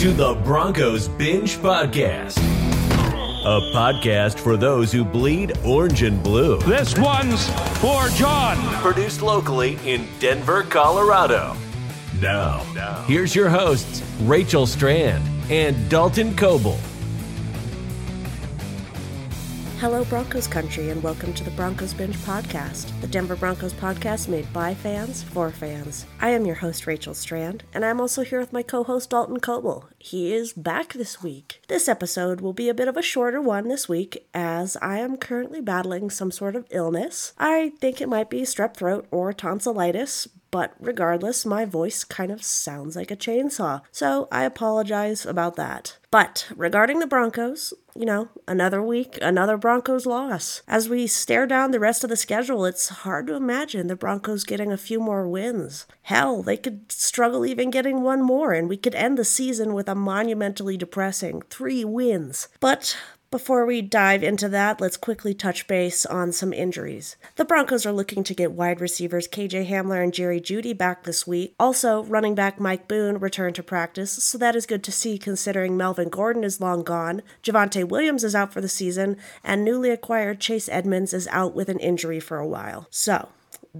to the Broncos Binge Podcast, a podcast for those who bleed orange and blue. This one's for John. Produced locally in Denver, Colorado. Now, here's your hosts, Rachel Strand and Dalton Coble. Hello, Broncos country, and welcome to the Broncos Binge podcast, the Denver Broncos podcast made by fans for fans. I am your host, Rachel Strand, and I'm also here with my co host, Dalton Coble. He is back this week. This episode will be a bit of a shorter one this week, as I am currently battling some sort of illness. I think it might be strep throat or tonsillitis, but regardless, my voice kind of sounds like a chainsaw, so I apologize about that. But regarding the Broncos, you know, another week, another Broncos loss. As we stare down the rest of the schedule, it's hard to imagine the Broncos getting a few more wins. Hell, they could struggle even getting one more, and we could end the season with a monumentally depressing three wins. But before we dive into that, let's quickly touch base on some injuries. The Broncos are looking to get wide receivers KJ Hamler and Jerry Jeudy back this week. Also, running back Mike Boone returned to practice, so that is good to see considering Melvin Gordon is long gone, Javonte Williams is out for the season, and newly acquired Chase Edmonds is out with an injury for a while. So,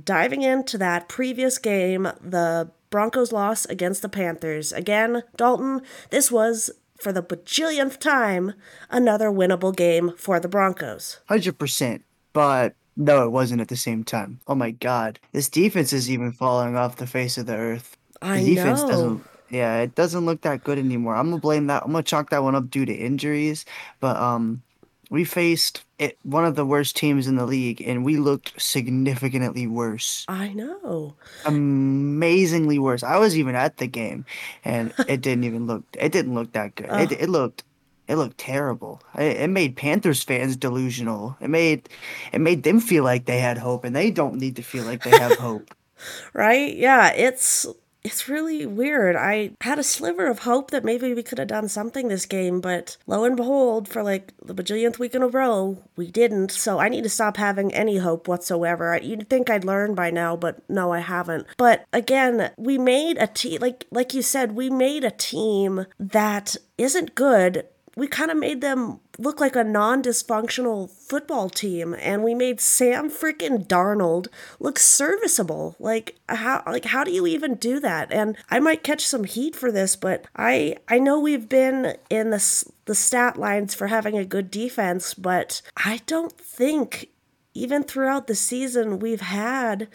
diving into that previous game, the Broncos loss against the Panthers. Again, Dalton, this was for the bajillionth time, another winnable game for the Broncos. 100%. But no, it wasn't at the same time. Oh my God. This defense is even falling off the face of the earth. The I defense know. doesn't. Yeah, it doesn't look that good anymore. I'm gonna blame that. I'm gonna chalk that one up due to injuries. But um, we faced it, one of the worst teams in the league, and we looked significantly worse. I know. Amazingly worse. I was even at the game, and it didn't even look. It didn't look that good. It, it looked. It looked terrible. It, it made Panthers fans delusional. It made, it made them feel like they had hope, and they don't need to feel like they have hope. Right? Yeah, it's it's really weird. I had a sliver of hope that maybe we could have done something this game, but lo and behold, for like the bajillionth week in a row, we didn't. So I need to stop having any hope whatsoever. You'd think I'd learn by now, but no, I haven't. But again, we made a team like like you said, we made a team that isn't good. We kind of made them look like a non-dysfunctional football team and we made Sam freaking Darnold look serviceable. Like how like how do you even do that? And I might catch some heat for this, but I I know we've been in the the stat lines for having a good defense, but I don't think even throughout the season we've had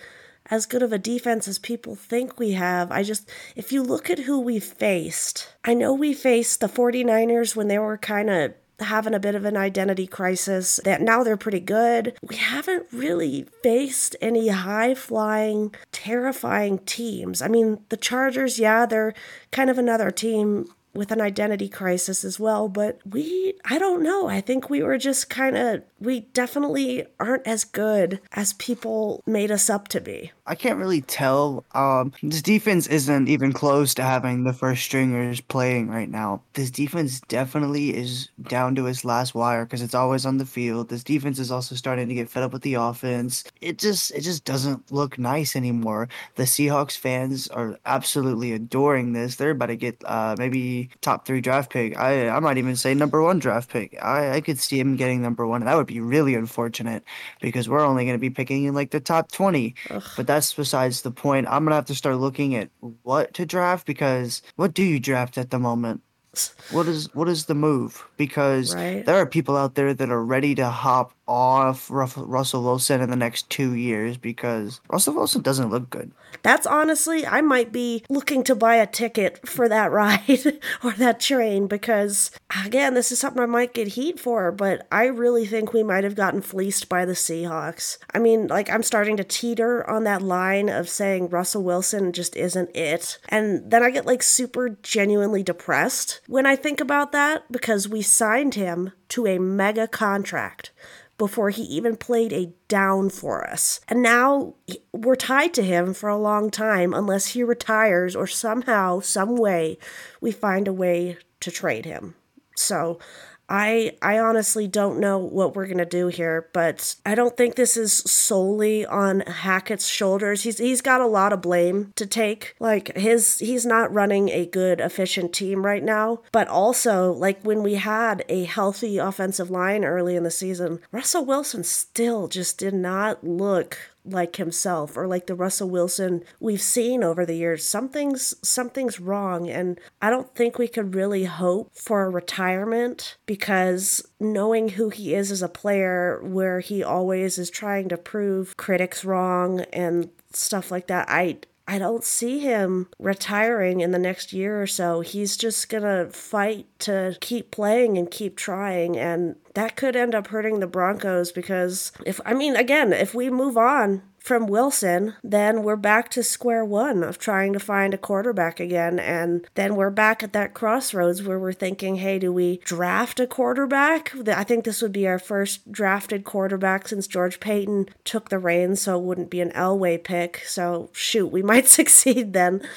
as good of a defense as people think we have. I just, if you look at who we faced, I know we faced the 49ers when they were kind of having a bit of an identity crisis that now they're pretty good. We haven't really faced any high flying, terrifying teams. I mean, the Chargers, yeah, they're kind of another team with an identity crisis as well. But we, I don't know. I think we were just kind of, we definitely aren't as good as people made us up to be. I can't really tell. Um, this defense isn't even close to having the first stringers playing right now. This defense definitely is down to its last wire because it's always on the field. This defense is also starting to get fed up with the offense. It just, it just doesn't look nice anymore. The Seahawks fans are absolutely adoring this. They're about to get uh, maybe top three draft pick. I, I might even say number one draft pick. I, I could see him getting number one, and that would be really unfortunate because we're only going to be picking in like the top 20. Ugh. But that's besides the point. I'm going to have to start looking at what to draft because what do you draft at the moment? What is what is the move? Because right. there are people out there that are ready to hop off Russell Wilson in the next two years because Russell Wilson doesn't look good. That's honestly, I might be looking to buy a ticket for that ride or that train because, again, this is something I might get heat for, but I really think we might have gotten fleeced by the Seahawks. I mean, like, I'm starting to teeter on that line of saying Russell Wilson just isn't it. And then I get like super genuinely depressed when I think about that because we signed him to a mega contract before he even played a down for us. And now we're tied to him for a long time unless he retires or somehow, some way, we find a way to trade him. So I I honestly don't know what we're gonna do here, but I don't think this is solely on Hackett's shoulders. He's he's got a lot of blame to take. Like his he's not running a good efficient team right now. But also like when we had a healthy offensive line early in the season, Russell Wilson still just did not look like himself or like the Russell Wilson we've seen over the years. Something's something's wrong and I don't think we could really hope for a retirement because knowing who he is as a player where he always is trying to prove critics wrong and stuff like that. I I don't see him retiring in the next year or so. He's just going to fight to keep playing and keep trying. And that could end up hurting the Broncos because if, I mean, again, if we move on from Wilson, then we're back to square one of trying to find a quarterback again. And then we're back at that crossroads where we're thinking, hey, do we draft a quarterback? I think this would be our first drafted quarterback since George Paton took the reins, so it wouldn't be an Elway pick. So, shoot, we might succeed then.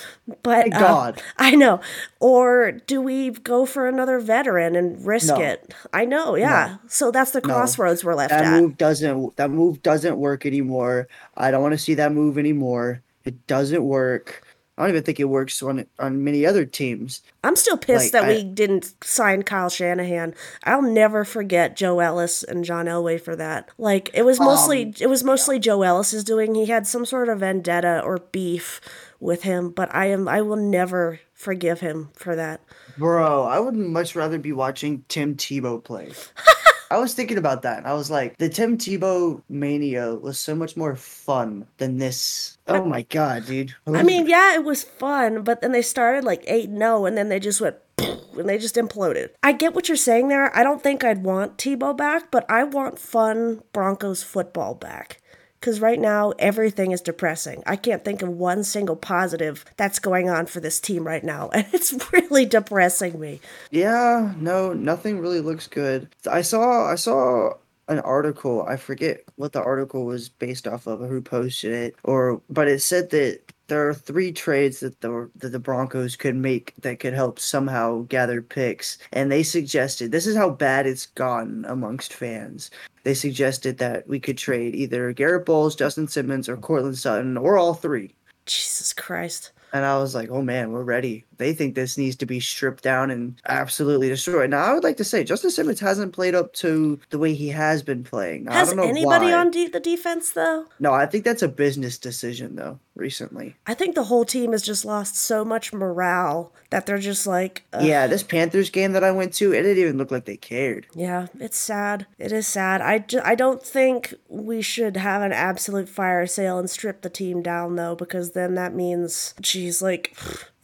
But uh, God, I know. Or do we go for another veteran and risk no. it? I know, yeah. No. So that's the crossroads no. we're left that at. Move doesn't that move doesn't work anymore. I don't want to see that move anymore. It doesn't work. I don't even think it works on on many other teams. I'm still pissed like, that I, we didn't sign Kyle Shanahan. I'll never forget Joe Ellis and John Elway for that. Like it was mostly um, it was mostly Joe Ellis's doing. He had some sort of vendetta or beef with him, but I am I will never forgive him for that. Bro, I would much rather be watching Tim Tebow play. I was thinking about that. I was like, the Tim Tebow mania was so much more fun than this. Oh my god, dude! I mean, yeah, it was fun, but then they started like eight no, oh, and then they just went and they just imploded. I get what you're saying there. I don't think I'd want Tebow back, but I want fun Broncos football back because right now everything is depressing. I can't think of one single positive that's going on for this team right now, and it's really depressing me. Yeah, no, nothing really looks good. I saw I saw an article. I forget what the article was based off of, who posted it, or but it said that there are three trades that the that the Broncos could make that could help somehow gather picks, and they suggested this is how bad it's gotten amongst fans. They suggested that we could trade either Garrett Bolles, Justin Simmons, or Courtland Sutton, or all three. Jesus Christ! And I was like, oh man, we're ready. They think this needs to be stripped down and absolutely destroyed. Now, I would like to say Justin Simmons hasn't played up to the way he has been playing. Now, I Has don't know anybody why. on de- the defense though? No, I think that's a business decision though. Recently, I think the whole team has just lost so much morale that they're just like, ugh. yeah, this Panthers game that I went to, it didn't even look like they cared. Yeah, it's sad. It is sad. I, ju- I don't think we should have an absolute fire sale and strip the team down, though, because then that means, geez, like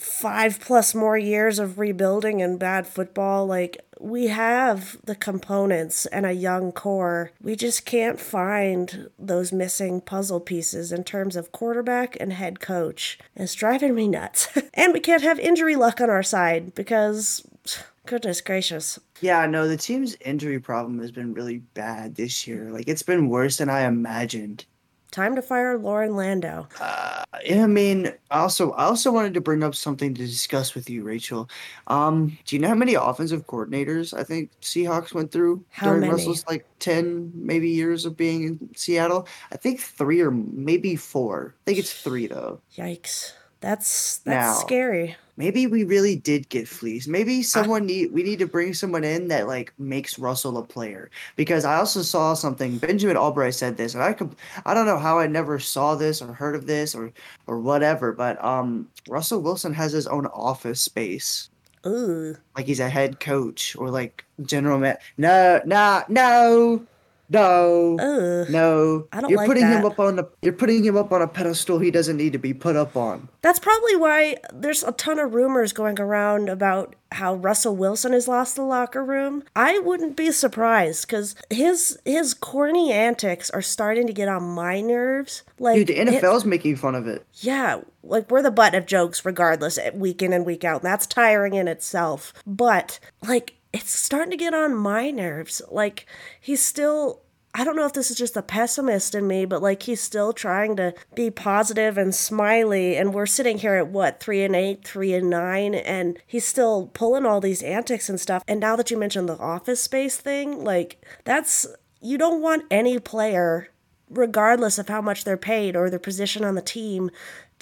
five plus more years of rebuilding and bad football. Like, we have the components and a young core. We just can't find those missing puzzle pieces in terms of quarterback and head coach. It's driving me nuts. and we can't have injury luck on our side because, goodness gracious. Yeah, no, the team's injury problem has been really bad this year. Like it's been worse than I imagined. Time to fire Loren Landow. Yeah, I mean, also, I also wanted to bring up something to discuss with you, Rachel. Um, do you know how many offensive coordinators I think Seahawks went through How during many? Russell's like ten maybe years of being in Seattle? I think three or maybe four. I think it's three though. Yikes. That's that's Now- scary. Maybe we really did get fleas. Maybe someone need we need to bring someone in that like makes Russell a player. Because I also saw something. Benjamin Albright said this, and I could I don't know how I never saw this or heard of this or or whatever. But um, Russell Wilson has his own office space. Ooh. Like he's a head coach or like general man. No, no, no, no, Ugh. no. I don't you're like putting him up on the. You're putting him up on a pedestal he doesn't need to be put up on. That's probably why there's a ton of rumors going around about how Russell Wilson has lost the locker room. I wouldn't be surprised because his his corny antics are starting to get on my nerves. Like Dude, the it- NFL's making fun of it. Yeah, like we're the butt of jokes regardless, week in and week out. And that's tiring in itself. But like it's starting to get on my nerves. Like he's still I don't know if this is just the pessimist in me, but like he's still trying to be positive and smiley and we're sitting here at what, three and eight, three and nine, and he's still pulling all these antics and stuff. And now that you mentioned the office space thing, like that's you don't want any player regardless of how much they're paid or their position on the team,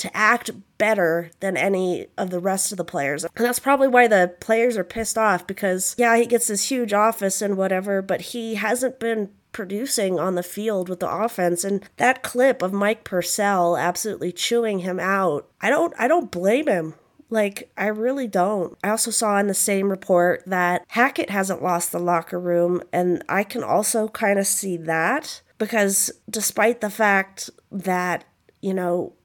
to act better than any of the rest of the players. And that's probably why the players are pissed off because, yeah, he gets this huge office and whatever, but he hasn't been producing on the field with the offense and that clip of Mike Purcell absolutely chewing him out. I don't I don't blame him. Like, I really don't. I also saw in the same report that Hackett hasn't lost the locker room, and I can also kind of see that because despite the fact that, you know,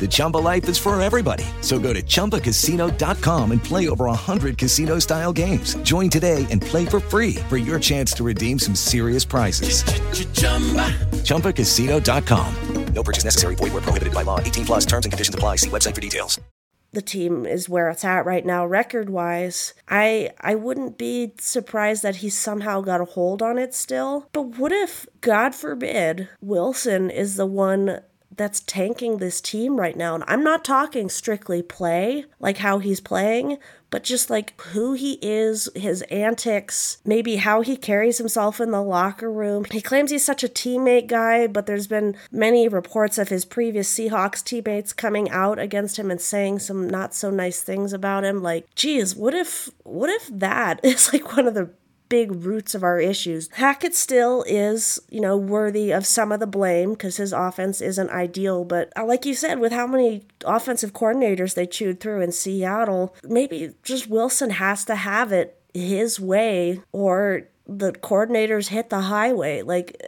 The Chumba life is for everybody. So go to ChumbaCasino.com and play over 100 casino-style games. Join today and play for free for your chance to redeem some serious prizes. ChumbaCasino.com. No purchase necessary. Void were prohibited by law. 18 plus terms and conditions apply. See website for details. the team is where it's at right now record wise i i wouldn't be surprised that he somehow got a hold on it still but what if god forbid wilson is the one that's tanking this team right now and i'm not talking strictly play like how he's playing but just like who he is, his antics, maybe how he carries himself in the locker room. He claims he's such a teammate guy, but there's been many reports of his previous Seahawks teammates coming out against him and saying some not so nice things about him. Like, geez, what if what if that is like one of the big roots of our issues. Hackett still is, you know, worthy of some of the blame because his offense isn't ideal. But uh, like you said, with how many offensive coordinators they chewed through in Seattle, maybe just Wilson has to have it his way or the coordinators hit the highway. Like,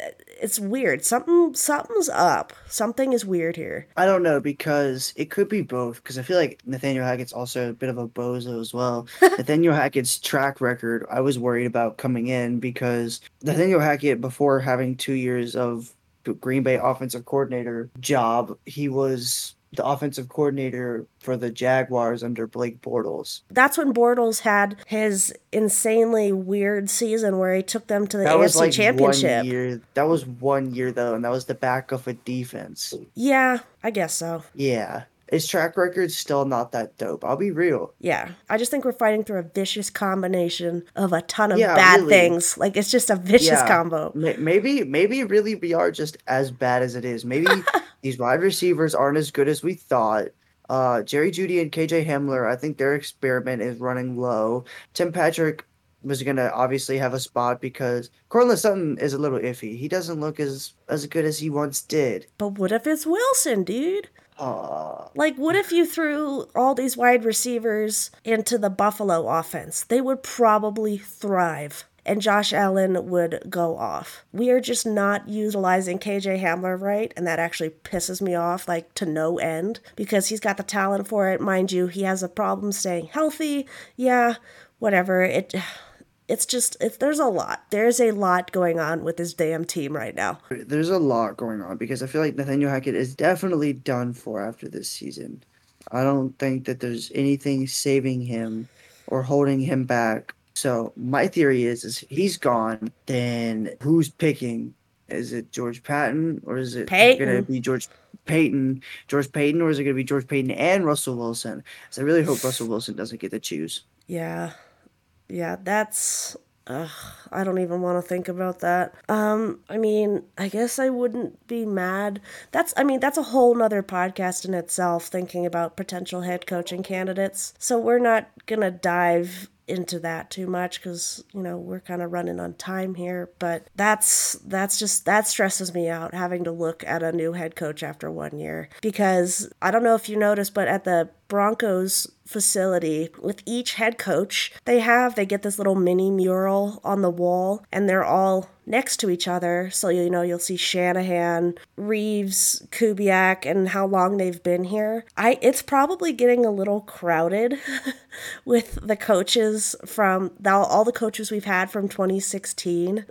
it's weird. Something something's up. Something is weird here. I don't know because it could be both. Because I feel like Nathaniel Hackett's also a bit of a bozo as well. Nathaniel Hackett's track record, I was worried about coming in because Nathaniel Hackett, before having two years of Green Bay offensive coordinator job, he was the offensive coordinator for the Jaguars under Blake Bortles. That's when Bortles had his insanely weird season where he took them to the That AFC like Championship. one year. That was one year though, and that was the back of a defense. Yeah, I guess so. Yeah. His track record's still not that dope. I'll be real. Yeah, I just think we're fighting through a vicious combination of a ton of Yeah, bad really. things. Like it's just a vicious Yeah. combo. May- Maybe, maybe really we are just as bad as it is. Maybe these wide receivers aren't as good as we thought. Uh, Jerry Jeudy and KJ Hamler, I think their experiment is running low. Tim Patrick was gonna obviously have a spot because Courtland Sutton is a little iffy. He doesn't look as as good as he once did. But what if it's Wilson, dude? Uh, Like, what if you threw all these wide receivers into the Buffalo offense? They would probably thrive. And Josh Allen would go off. We are just not utilizing KJ Hamler right, and that actually pisses me off, like to no end, because he's got the talent for it. Mind you, he has a problem staying healthy. Yeah, whatever. It it's just it's there's a lot. There's a lot going on with this damn team right now. there's a lot going on because I feel like Nathaniel Hackett is definitely done for after this season. I don't think that there's anything saving him or holding him back. So my theory is, is he's gone. Then who's picking? Is it George Paton or is it Peyton. gonna be George Paton? George Paton or is it gonna be George Paton and Russell Wilson? So I really hope Russell Wilson doesn't get to choose. Yeah. Yeah, that's ugh, I don't even want to think about that. Um, I mean, I guess I wouldn't be mad. That's I mean, that's a whole nother podcast in itself, thinking about potential head coaching candidates. So we're not gonna dive into that too much because you know we're kind of running on time here. But that's that's just that stresses me out having to look at a new head coach after one year. Because i don't know if you noticed but at the broncos facility. With each head coach they have they get this little mini mural on the wall and they're all next to each other. So you know you'll see shanahan reeves kubiak and how long they've been here. I it's probably getting a little crowded with the coaches from all the coaches we've had from 2016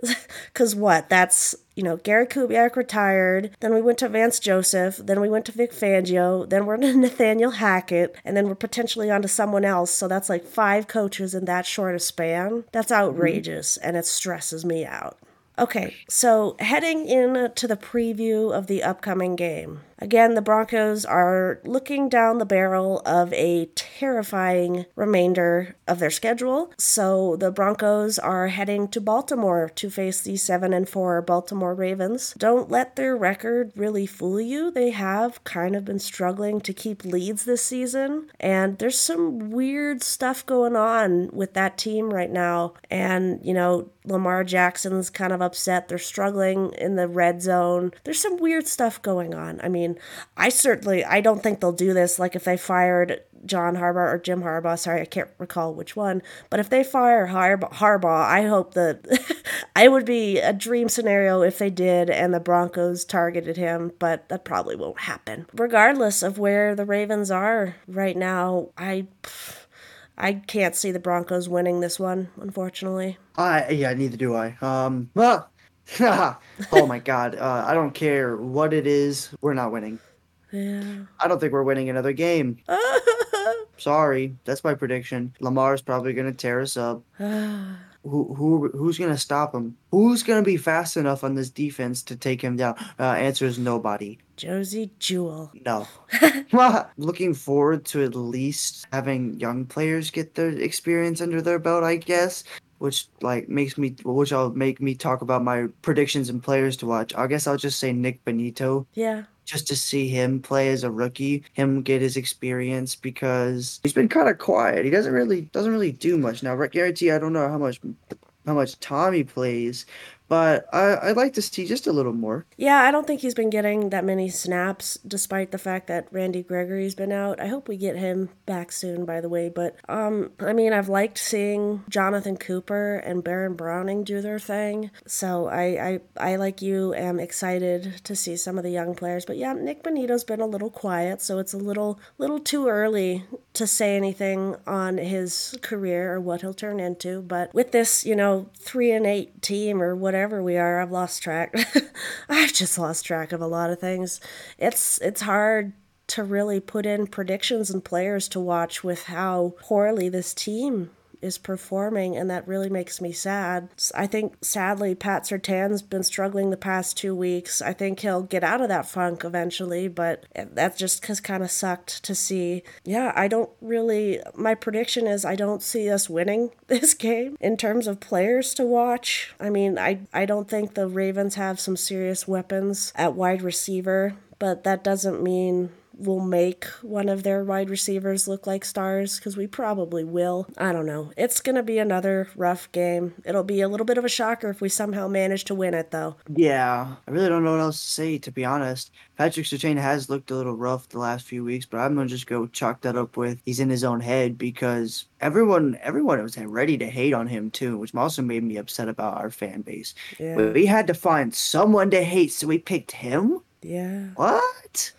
because what? That's you know, Gary Kubiak retired. Then we went to Vance Joseph. Then we went to Vic Fangio. Then we're to Nathaniel Hackett. And then we're potentially on to someone else. So that's like five coaches in that short a span. That's outrageous and it stresses me out. Okay, so heading into the preview of the upcoming game. Again, the Broncos are looking down the barrel of a terrifying remainder of their schedule. So the Broncos are heading to Baltimore to face the 7 and 4 Baltimore Ravens. Don't let their record really fool you. They have kind of been struggling to keep leads this season, and there's some weird stuff going on with that team right now. And, you know, Lamar Jackson's kind of upset. They're struggling in the red zone. There's some weird stuff going on. I mean, I certainly I don't think they'll do this like if they fired John Harbaugh or Jim Harbaugh. Sorry, I can't recall which one. But if they fire Harbaugh, I hope that I would be a dream scenario if they did and the Broncos targeted him, but that probably won't happen. Regardless of where the Ravens are right now, I I can't see the Broncos winning this one, unfortunately. I yeah, neither do I. Um, well, oh my god, uh, I don't care what it is, we're not winning. Yeah. I don't think we're winning another game. Sorry, that's my prediction. Lamar's probably gonna tear us up. Who who who's gonna stop him? Who's gonna be fast enough on this defense to take him down? Uh, answer is nobody. Josey Jewell. No. Looking forward to at least having young players get their experience under their belt, I guess. Which like makes me, which will make me talk about my predictions and players to watch. I guess I'll just say Nik Bonitto Yeah. just to see him play as a rookie, him get his experience because he's been kind of quiet. He doesn't really doesn't really do much now. Rick Garrity, I don't know how much how much time he plays, but I, I'd like to see just a little more. Yeah, I don't think he's been getting that many snaps, despite the fact that Randy Gregory's been out. I hope we get him back soon, by the way. But um, I mean, I've liked seeing Jonathan Cooper and Baron Browning do their thing. So I, I, I like you, am excited to see some of the young players. But yeah, Nik Bonitto's been a little quiet, so it's a little, little too early to say anything on his career or what he'll turn into. But with this, you know, three and eight team or whatever we are, I've lost track. I've just lost track of a lot of things. It's it's hard to really put in predictions and players to watch with how poorly this team is performing, and that really makes me sad. I think, sadly, Pat Surtain's been struggling the past two weeks. I think he'll get out of that funk eventually, but eh, that just has kind of sucked to see. Yeah, I don't really. My prediction is I don't see us winning this game in terms of players to watch. I mean, I, I don't think the Ravens have some serious weapons at wide receiver, but that doesn't mean will make one of their wide receivers look like stars because we probably will. I don't know. It's going to be another rough game. It'll be a little bit of a shocker if we somehow manage to win it, though. Yeah, I really don't know what else to say, to be honest. Patrick Surtain has looked a little rough the last few weeks, but I'm going to just go chalk that up with he's in his own head because everyone everyone was ready to hate on him, too, which also made me upset about our fan base. Yeah. We had to find someone to hate, so we picked him? Yeah. What?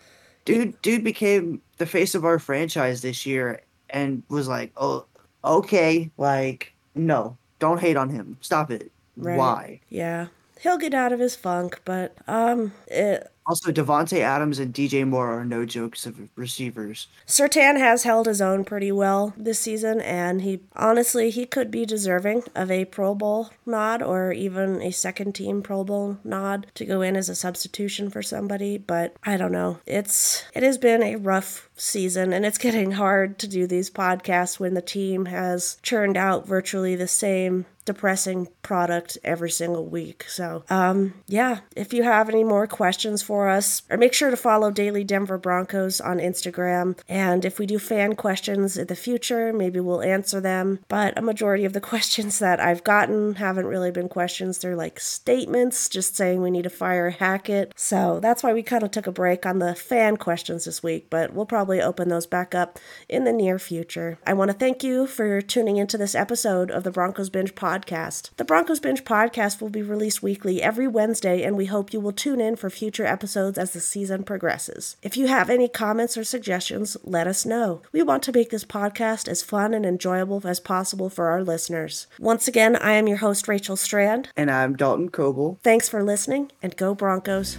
Dude dude became the face of our franchise this year and was like oh okay like no don't hate on him. Stop it. Right. why? Yeah. He'll get out of his funk but um it, also, Davante Adams and DJ Moore are no jokes of receivers. Surtain has held his own pretty well this season, and he honestly he could be deserving of a Pro Bowl nod or even a second team Pro Bowl nod to go in as a substitution for somebody. But I don't know. It's it has been a rough season, and it's getting hard to do these podcasts when the team has churned out virtually the same depressing product every single week. So, um, yeah, if you have any more questions for us, or make sure to follow Daily Denver Broncos on Instagram. And if we do fan questions in the future, maybe we'll answer them. But a majority of the questions that I've gotten haven't really been questions. They're like statements, just saying we need to fire Hackett. So that's why we kind of took a break on the fan questions this week, but we'll probably open those back up in the near future. I want to thank you for tuning into this episode of the Broncos Binge podcast podcast. The Broncos Binge podcast will be released weekly every Wednesday, and we hope you will tune in for future episodes as the season progresses. If you have any comments or suggestions, let us know. We want to make this podcast as fun and enjoyable as possible for our listeners. Once again, I am your host, Rachel Strand. And I'm Dalton Coble. Thanks for listening, and go Broncos.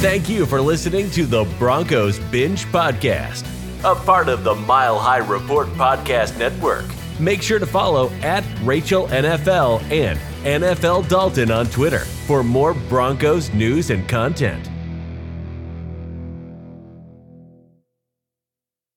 Thank you for listening to the Broncos Binge Podcast a part of the Mile High Report Podcast Network. Make sure to follow at Rachel NFL and NFL Dalton on Twitter for more Broncos news and content.